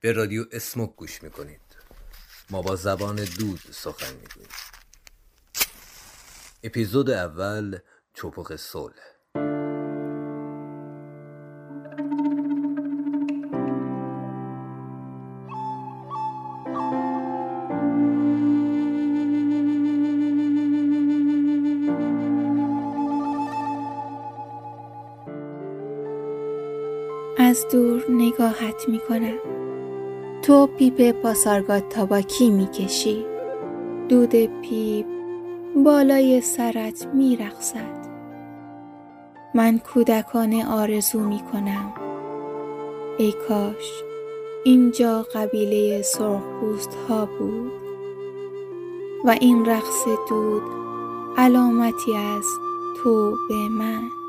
به رادیو اسموک گوش می‌کنید. ما با زبان دود سخن می‌گوییم. اپیزود اول چپق صلح. از دور نگاهت می کنم. تو پیپ پاسارگاد تاباکی می کشی. دود پیپ بالای سرت می رخصد. من کودکانه آرزو می کنم. ای کاش اینجا قبیله سرخپوست ها بود و این رقص دود علامتی از تو به من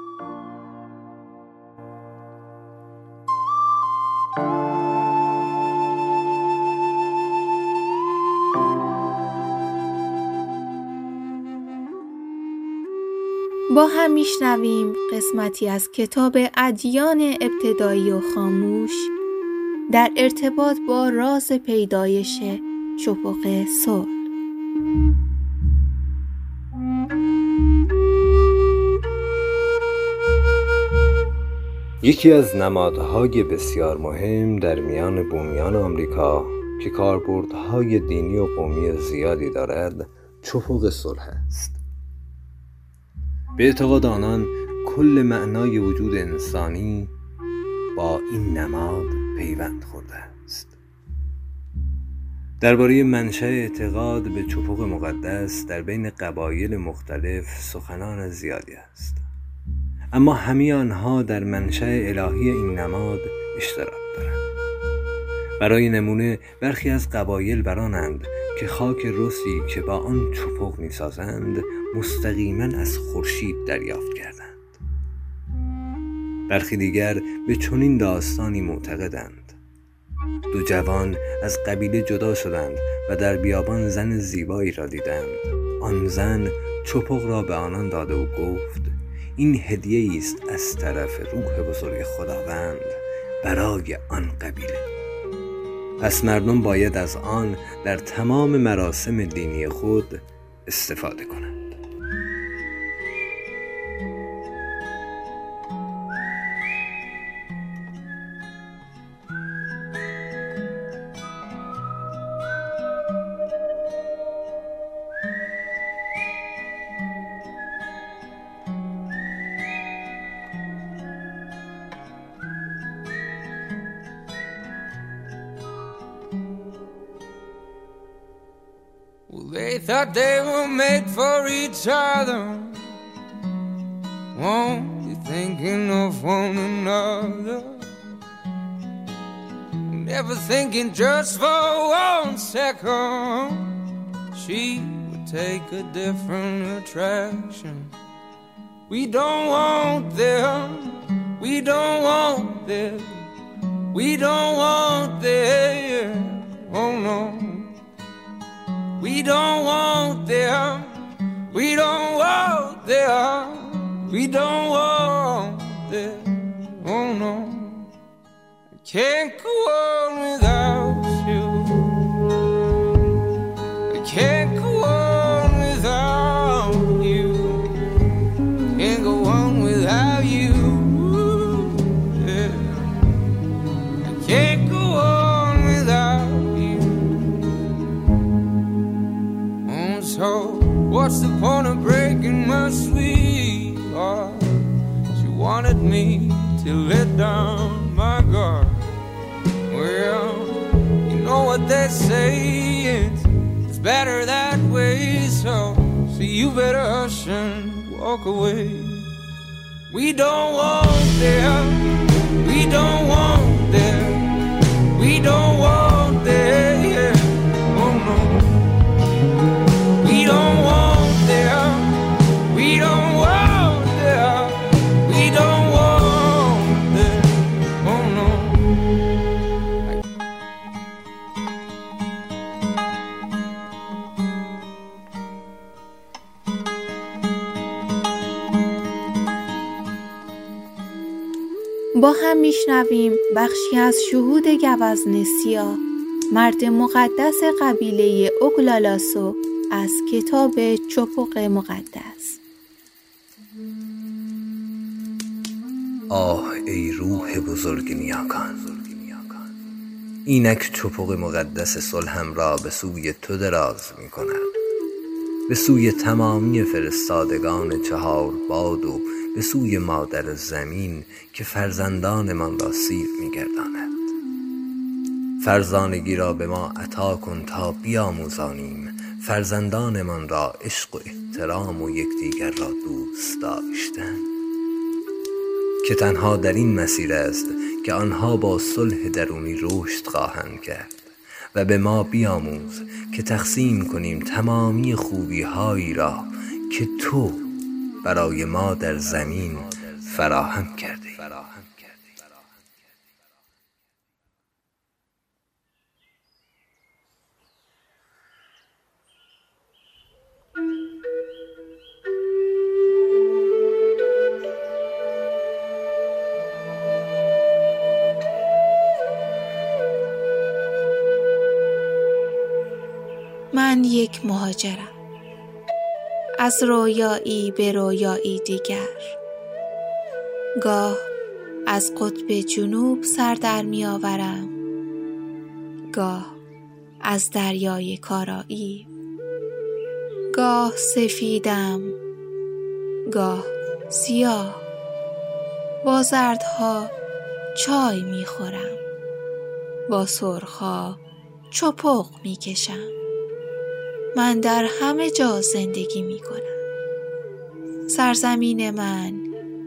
با هم میشنویم قسمتی از کتاب ادیان ابتدایی و خاموش در ارتباط با راز پیدایش چپق صلح. یکی از نمادهای بسیار مهم در میان بومیان آمریکا که کاربردهای دینی و قومی زیادی دارد چپق صلح است. به اعتقاد آنان کل معنای وجود انسانی با این نماد پیوند خورده است. درباره منشأ اعتقاد به چپق مقدس در بین قبایل مختلف سخنان زیادی است. اما همه آنها در منشأ الهی این نماد اشتراک دارند. برای نمونه برخی از قبایل برانند که خاک رسی که با آن چپق می‌سازند مستقیما از خورشید دریافت کردند. برخی دیگر به چنین داستانی معتقدند. دو جوان از قبیله جدا شدند و در بیابان زن زیبایی را دیدند. آن زن چپق را به آنان داده و گفت این هدیه است از طرف روح بزرگ خداوند برای آن قبیله. پس مردم باید از آن در تمام مراسم دینی خود استفاده کنند. One another. Never thinking just for one second. She would take a different attraction. We don't want them. We don't want them. We don't want them. Oh no. We don't want them. We don't want them. We don't want. Oh no. I can't go on without you. I can't go on without you. Can't go on without you. Yeah. I can't go on without you. Oh, so what's the point of breaking my sweetheart? She wanted me to let down my guard. Well, you know what they say, it's, it's better that way. So, so you better hush and walk away. We don't want them. We don't want them. We don't want them. Yeah. Oh no. We don't want با هم میشنویم. بخشی از شهود گوزن سیاه مرد مقدس قبیله اوگلالاسو از کتاب چپق مقدس. آه ای روح بزرگ نیاکان. اینک چپق مقدس صلحم را به سوی تو دراز می کند به سوی تمامی فرستادگان چهار باد و به سوی مادر زمین که فرزندانمان را سیر میگرداند. فرزانگی را به ما عطا کن تا بیاموزانیم. فرزندانمان را عشق و احترام و یکدیگر را دوست داشتن. که تنها در این مسیر است که آنها با صلح درونی رشد خواهند کرد. و به ما بیاموز که تقسیم کنیم تمامی خوبی هایی را که تو برای ما در زمین فراهم کرده یک مهاجرم. از رویایی به رویایی دیگر. گاه از قطب جنوب سر در می آورم. گاه از دریای کارایی. گاه سفیدم. گاه سیاه. با زردها چای می خورم. با سرخها چپق می کشم. من در همه جا زندگی می کنم. سرزمین من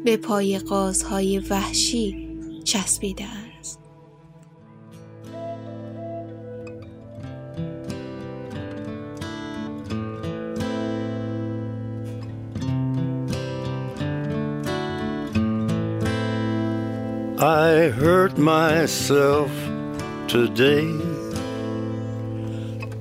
به پای قازهای وحشی چسبیده است. I hurt myself today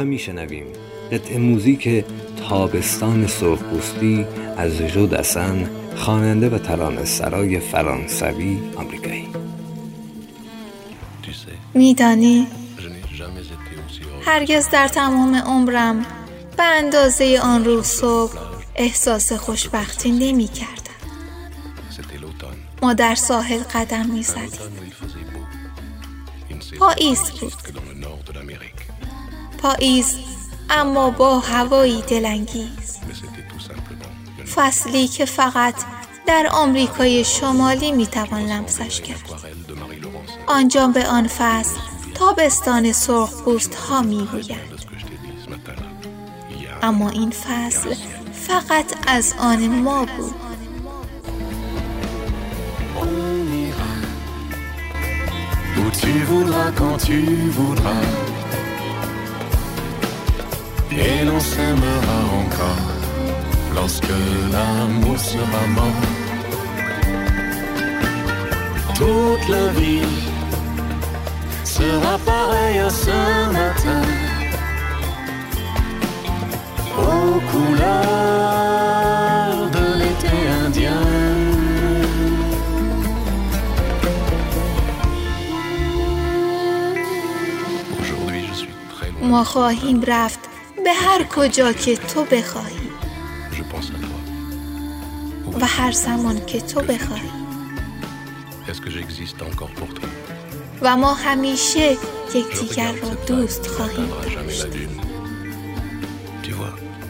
هم میشنویم قطع موزیک تابستان سرخپوستی از جو دسن خواننده و ترانه سرای فرانسوی آمریکایی میدانی هرگز در تمام عمرم به اندازه آن روز صبح احساس خوشبختی نمی کردم. ما در ساحل قدم می زدیم. پاییز بود. پاییز اما با هوایی دلانگیز. فصلی که فقط در آمریکای شمالی می‌توان لمسش کرد. آنجا به آن فصل تابستان سرخ پوست ها می‌گویند اما این فصل فقط از آن ما بود. Et l'on s'aimera encore lorsque l'amour sera mort. Toute la vie sera pareille à ce matin aux couleurs de l'été indien. Aujourd'hui, je suis très loin. به هر کجا که تو بخواهی. و هر زمان که تو بخواهی. و ما همیشه یکدیگر را دوست خواهیم داشت.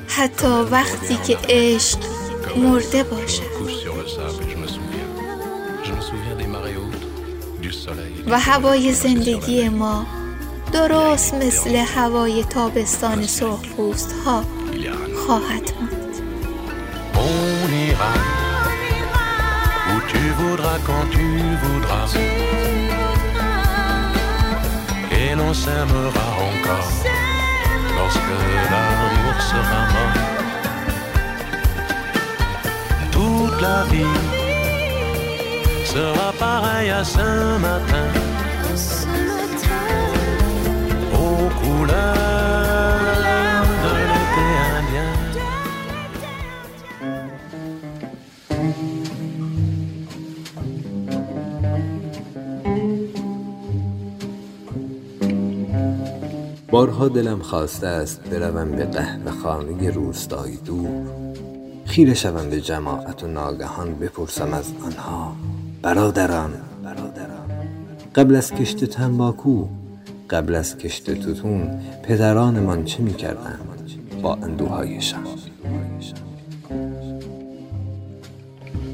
حتی وقتی که عشق مرده باشد. و هوای زندگی ما درست مثل هوای تابستان سرخ ها خواهد ماند tu voudras quand tu voudras. Et l'on s'aimera encore lorsque l'amour sera mort. Toute la vie sera pareille à ce matin. بارها دلم خواسته است بروم به قهوه خانه روستایی دور. خیره شوم به جماعت و ناگهان بپرسم از آنها. برادران برادران قبل از کشت تنباکو قبل از کشت توتون پدرانمان چه می‌کردند با اندوهایشان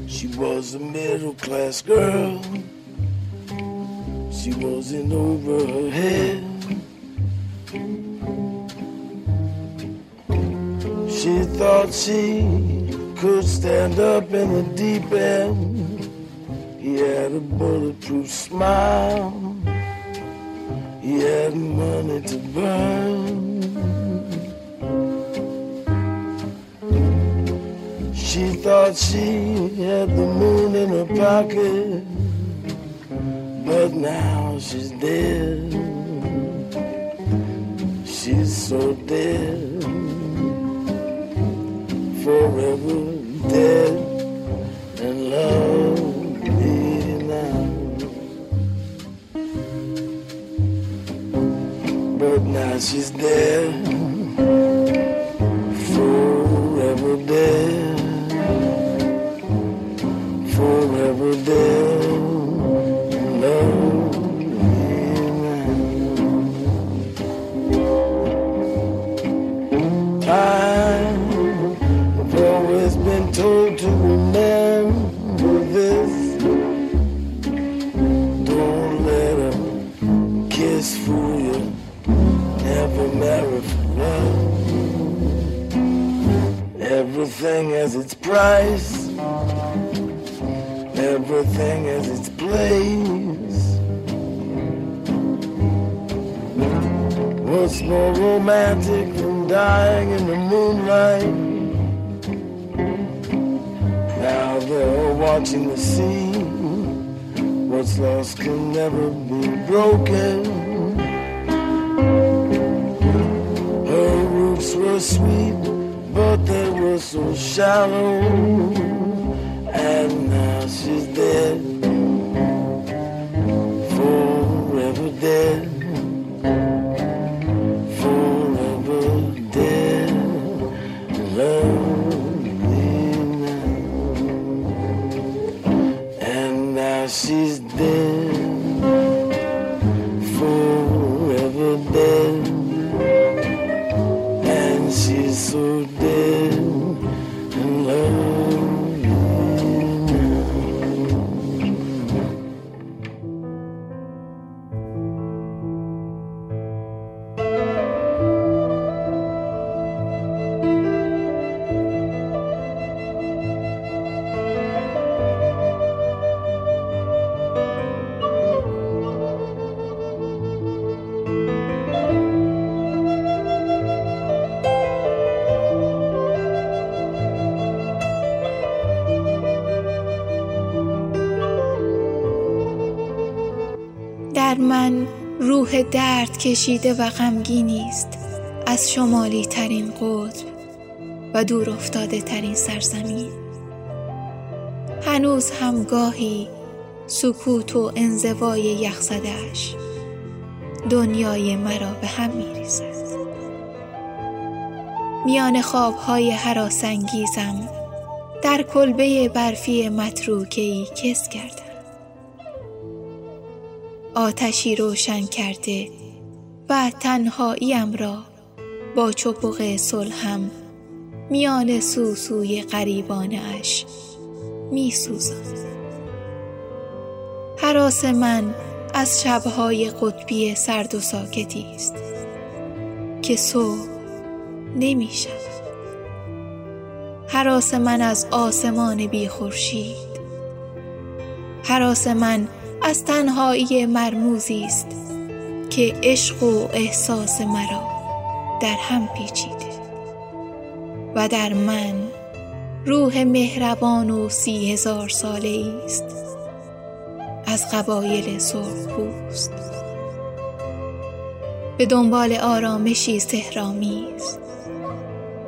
She was a middle class girl. She wasn't over her head. She thought she could stand up in the deep end. He had a bulletproof smile. He had money to burn. She thought she had the moon in her pocket, but now she's dead. She's so dead, forever dead, and love Now she's dead, forever dead forever dead. Everything has its price. Everything has its place. What's more romantic than dying in the moonlight? Now they're watching the sea. What's lost can never be broken. Her roots were sweet, but they were so shallow. And now she's dead, روح درد کشیده و غمگینی است. از شمالی ترین قطب و دور افتاده ترین سرزمین. هنوز هم گاهی سکوت و انزوای یخزدهش دنیای مرا به هم می ریزد میان خوابهای هراسانگیزم در کلبه برفی متروکهای کس کردم آتشی روشن کرده و تنهاییم را با چپق صلحم میان سوسوی غریبانه اش می سوزم. حراس من از شبهای قطبی سرد و ساکتی است که صبح نمی شود حراس من از آسمان بی خورشید حراس من از تنهایی مرموزی است که عشق و احساس مرا در هم پیچیده و در من روح مهربان و سی هزار ساله است. از قبایل سرخ پوست به دنبال آرامشی سهرامیز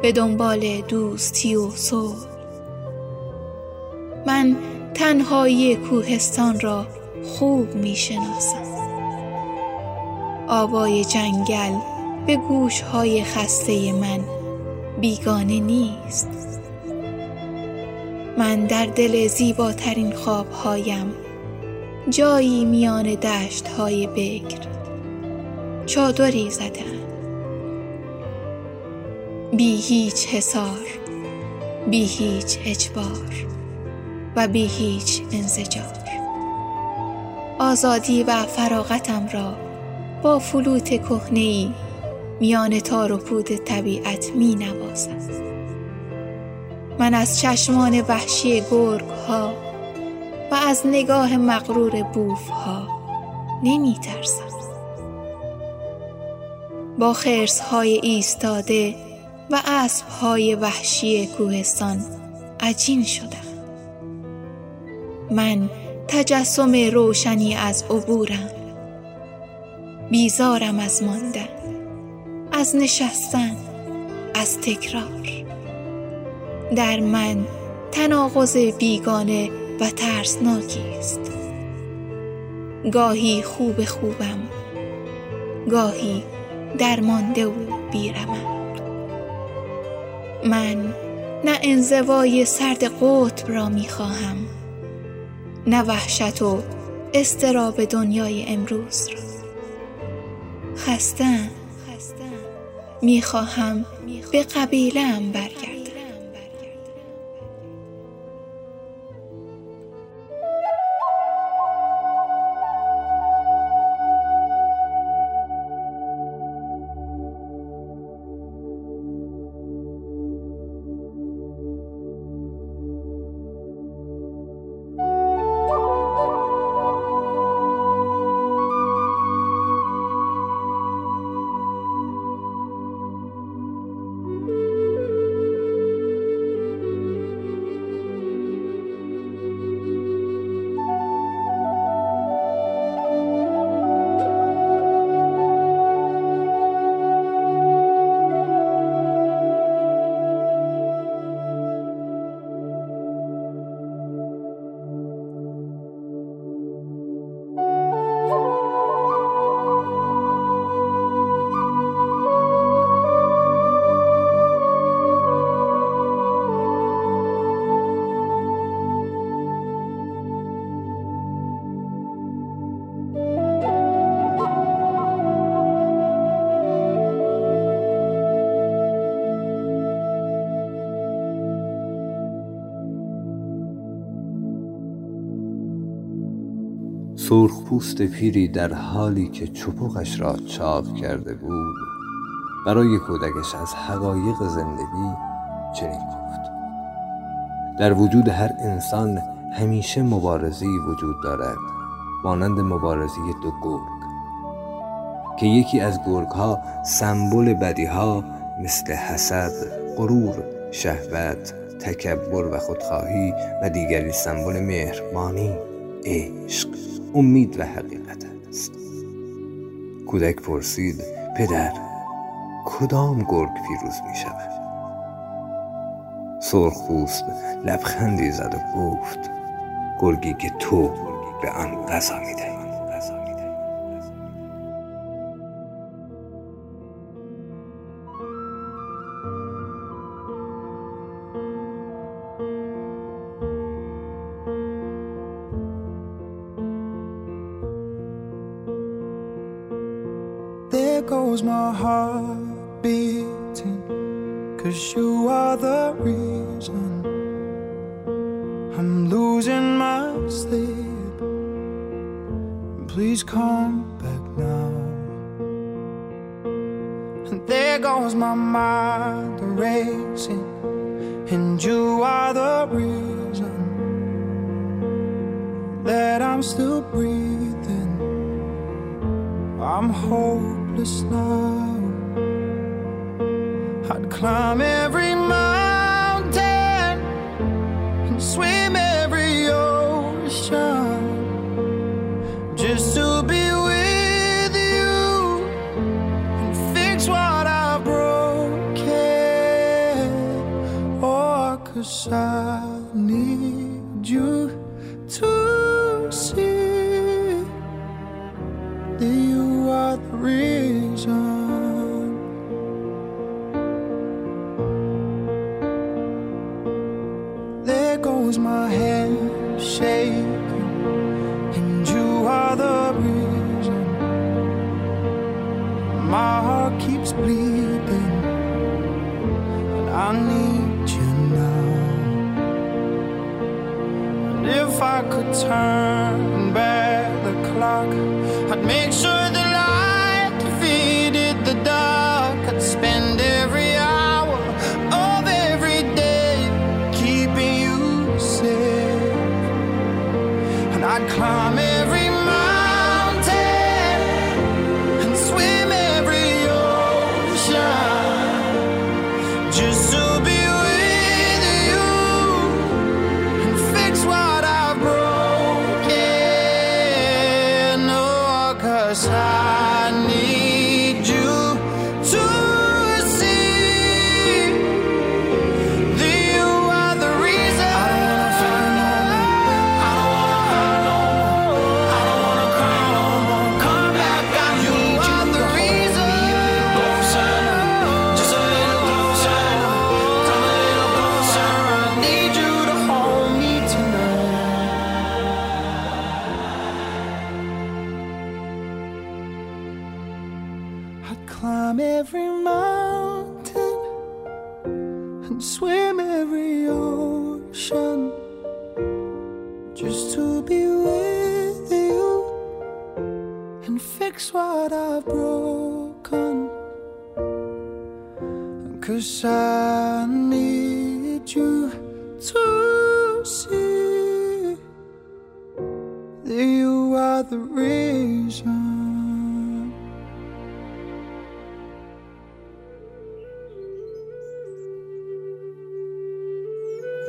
به دنبال دوستی و صلح. من تنهایی کوهستان را خوب می شناسم آوای جنگل به گوشهای خسته من بیگانه نیست. من در دل زیباترین خوابهایم جایی میان دشتهای بکر. چادری زدم بی هیچ حسار بی هیچ اجبار و بی هیچ انزجار. آزادی و فراغتم را با فلوت کهنهای میان تار و پود طبیعت می نوازم من از چشمان وحشی گرگ ها و از نگاه مغرور بوف ها نمی ترسم با خرس های ایستاده و اسب های وحشی کوهستان عجین شدم. من تجسم روشنی از عبورم. بیزارم از ماندن از نشستن از تکرار. در من تناقض بیگانه و ترسناکی است. گاهی خوب خوبم گاهی درمانده و بیرمق من نه انزوای سرد قطب را می‌خواهم. نه وحشت و استراب دنیای امروز را. خستم. می‌خواهم به قبیله ام برگردم سرخپوست پیری در حالی که چپقش را چاق کرده بود برای کودکش از حقایق زندگی چنین گفت. در وجود هر انسان همیشه مبارزی وجود دارد مانند مبارزی دو گرگ که یکی از گرگ ها سمبل بدی ها مثل حسد، غرور، شهوت، تکبر و خودخواهی و دیگری سمبل مهربانی، عشق. امید و حقیقت است. کودک پرسید پدر کدام گرگ پیروز می شود؟ سرخپوست لبخندی زد و گفت گرگی که تو به آن غذا می دهی. Cause I need you to see that you are the reason.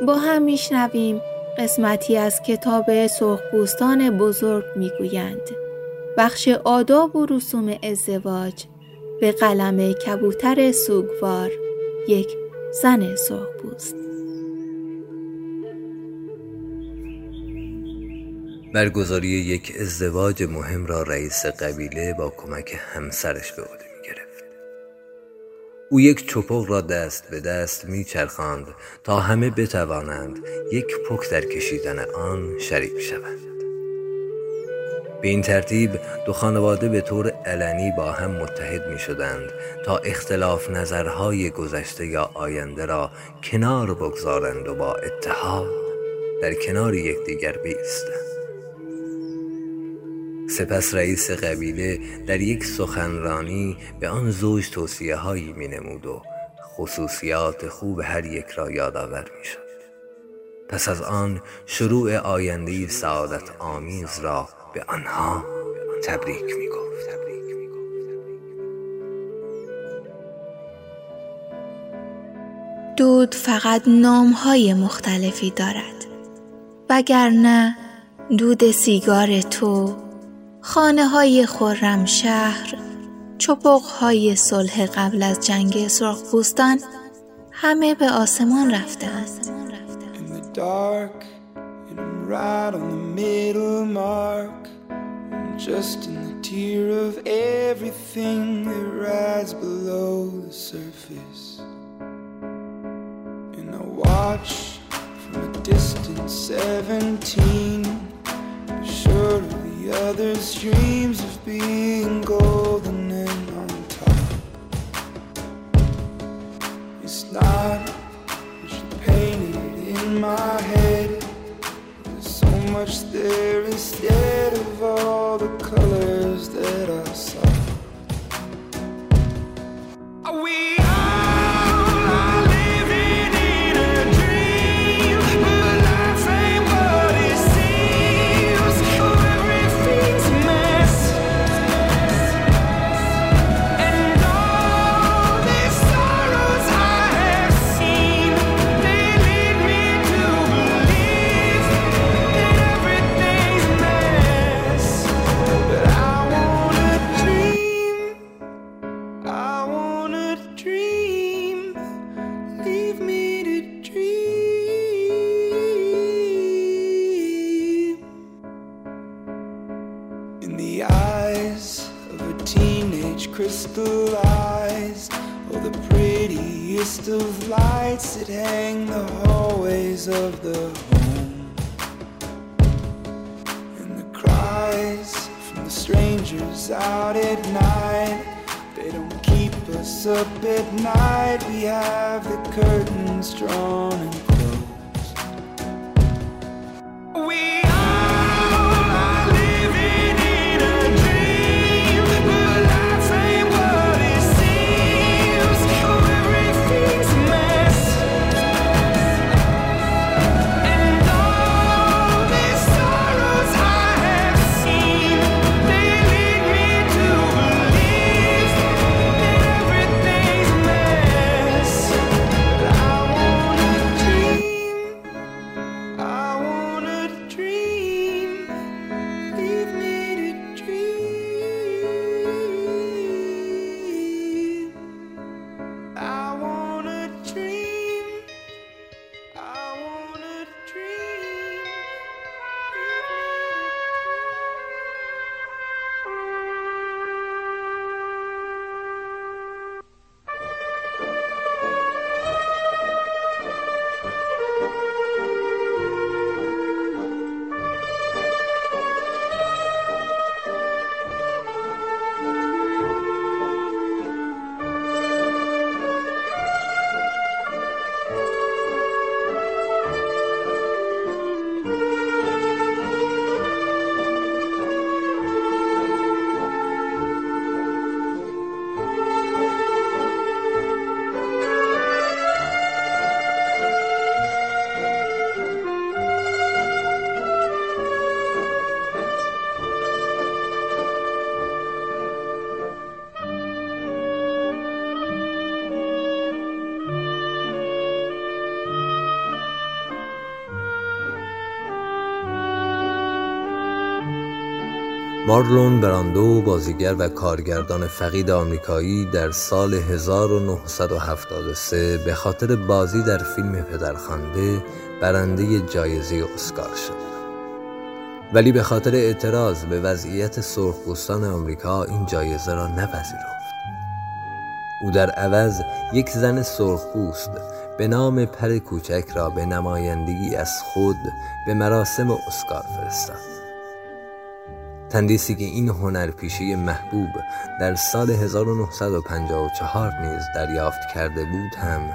با هم میشنویم قسمتی از کتاب سرخپوستان بزرگ می‌گویند. بخش آداب و رسوم ازدواج به قلم کبوتر سوگوار. یک زن سرخپوست برگزاری یک ازدواج مهم را رئیس قبیله با کمک همسرش به عهده گرفت. او یک چپق را دست به دست می چرخاند تا همه بتوانند یک پک در کشیدن آن شریک شوند. به این ترتیب دو خانواده به طور علنی با هم متحد می شدند تا اختلاف نظرهای گذشته یا آینده را کنار بگذارند و با اتحاد در کنار یکدیگر بایستند. سپس رئیس قبیله در یک سخنرانی به آن زوج توصیه هایی می نمود و خصوصیات خوب هر یک را یادآور می شد. پس از آن شروع آینده سعادت آمیز را به آنها تبریک می گفت. دود فقط نامهای مختلفی دارد وگرنه دود سیگار تو خانه های خورم شهر چپق های صلح قبل از جنگ سرخپوستان همه به آسمان رفتند right on the middle mark. I'm just in the tear of everything that rides below the surface. And I watch from a distant 17, sure the others' dreams of being golden much there is still. Crystallized, oh, the prettiest of lights that hang the hallways of the home. And the cries from the strangers out at night. They don't keep us up at night. We have the curtains drawn and closed. We مارلون براندو بازیگر و کارگردان فقید آمریکایی در سال 1973 به خاطر بازی در فیلم پدرخوانده برنده جایزه اسکار شد. ولی به خاطر اعتراض به وضعیت سرخپوستان آمریکا این جایزه را نپذیرفت. او در عوض یک زن سرخپوست به نام پر کوچک را به نمایندگی از خود به مراسم اسکار فرستاد. تندیسی که این هنرپیشه محبوب در سال 1954 نیز دریافت کرده بود هم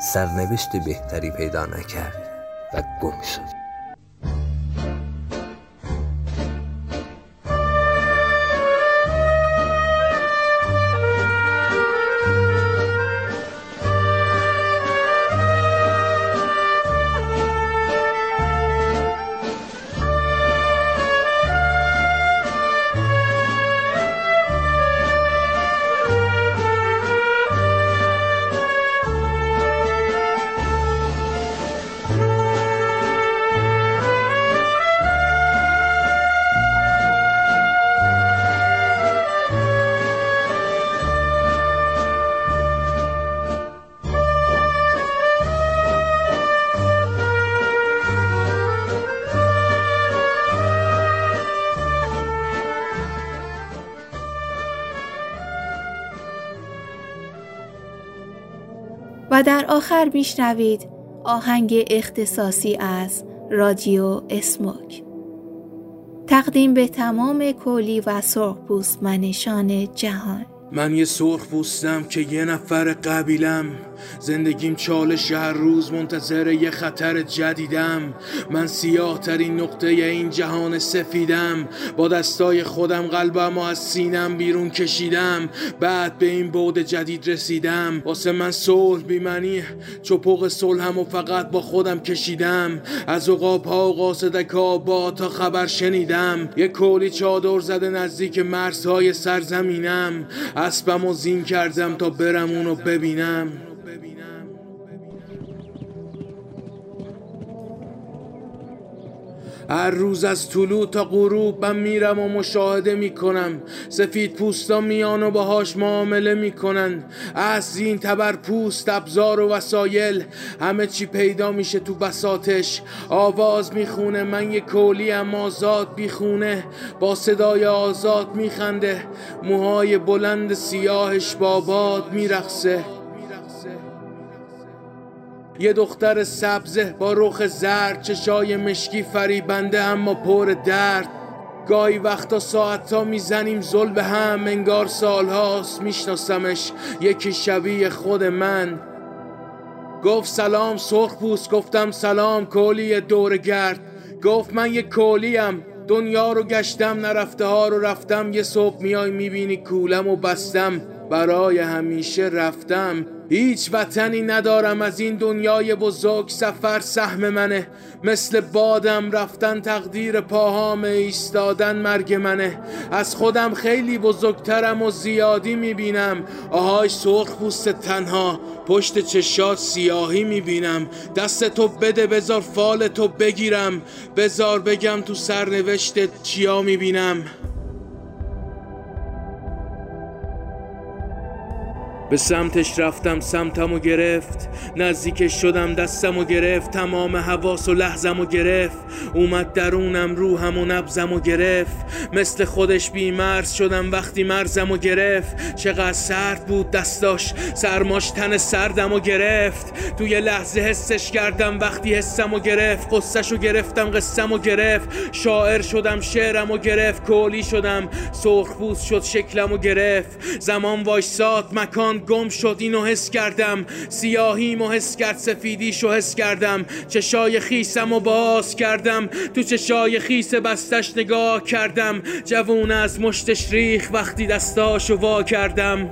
سرنوشت بهتری پیدا نکرد و گم شد. در آخر میشنوید آهنگ اختصاصی از رادیو اسموک. تقدیم به تمام کولی و سرخپوست منشان جهان. من یه سرخ پوستم که یه نفر قبیلم. زندگیم چالش هر روز منتظر یه خطر جدیدم. من سیاه ترین نقطه این جهان سفیدم. با دستای خودم قلبم و از سینم بیرون کشیدم. بعد به این بود جدید رسیدم. واسه من صلح بیمنی چپق صلحم و فقط با خودم کشیدم. از عقاب ها و قاصدک با تا خبر شنیدم. یه کولی چادر زده نزدیک مرزهای سرزمینم. اسبم و زین کردم تا برم اونو ببینم. هر روز از طلوع تا غروب من میرم و مشاهده می‌کنم. سفید پوستا میان و باهاش معامله می‌کنن. از زین تبر پوست ابزار و وسایل همه چی پیدا میشه تو بساتش. آواز می‌خونه من یه کولی ام آزاد بیخونه با صدای آزاد میخنده. موهای بلند سیاهش با باد میرقصه. یه دختر سبزه با رخ زرد چشای مشکی فریبنده اما پر درد. گاهی وقتا ساعتا می‌زنیم زل به هم انگار سالهاست میشناسمش. یکی شبیه خود من. گفت سلام سرخ پوست گفتم سلام کولی دور گرد. گفت من یه کولیم دنیا رو گشتم نرفته ها رو رفتم. یه صبح میای می‌بینی کولم و بستم. برای همیشه رفتم. هیچ وطنی ندارم از این دنیای بزرگ سفر سهم منه. مثل بادم رفتن تقدیر پاهام ایستادن مرگ منه. از خودم خیلی بزرگترم و زیادی می‌بینم. آهای سرخ پوست تنها پشت چشات سیاهی می‌بینم. دست تو بده بزار فال تو بگیرم. بزار بگم تو سرنوشتت چیا می‌بینم. به سمتش رفتم سمتمو گرفت. نزدیکش شدم دستمو گرفت. تمام حواس و لحظمو گرفت. اومد درونم روحم و نبزمو گرفت. مثل خودش بیمرز شدم وقتی مرزمو گرفت. چقدر سرد بود دستاش سرماش تن سردمو گرفت. توی لحظه حسش کردم وقتی حسمو گرفت. قصهشو گرفتم قصهمو گرفت. شاعر شدم شعرمو گرفت. کولی شدم سرخپوست شد شکلمو گرفت. زمان وایساد مکان گم شد اینو حس کردم. سیاهیمو حس کرد سفیدیشو حس کردم. چشای خیسم و باز کردم. تو چشای خیس بستش نگاه کردم. جوون از مشتش ریخ وقتی دستاشو وا کردم.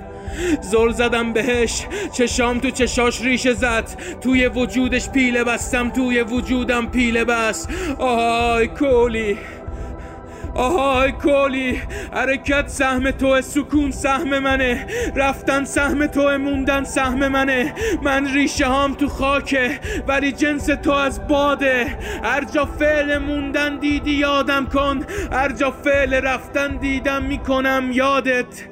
زل زدم بهش چشام تو چشاش ریشه زد. توی وجودش پیله بستم توی وجودم پیله بست. آهای کولی آهای کولی حرکت سهم تو سکون سهم منه رفتن سهم تو موندن سهم منه. من ریشه هام تو خاکه ولی جنس تو از باده. هر جا فعل موندن دیدی یادم کن هر جا فعل رفتن دیدم می‌کنم یادت.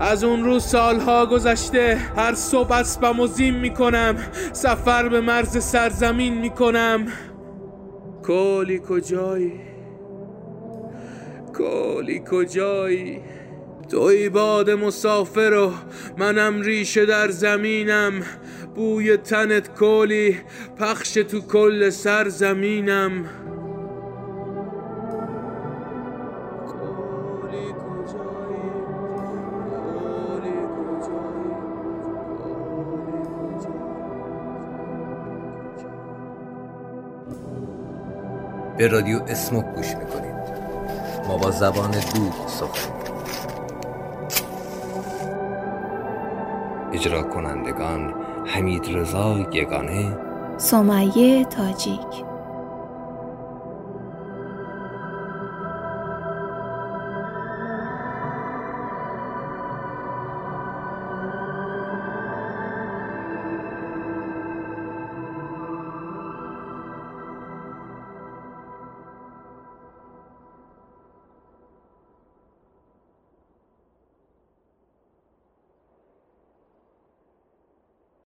از اون روز سالها گذشته هر صبح اسبم و زین می‌کنم سفر به مرز سرزمین می‌کنم. کولی کجایی؟ کولی کجایی؟ توی باد مسافر و منم ریشه در زمینم. بوی تنت کولی پخش تو کل کولی کجایی؟ به رادیو اسموک گوش می‌کنید با زبان دود سخن اجرا کنندگان حمید رضا یگانه سمیه تاجیک.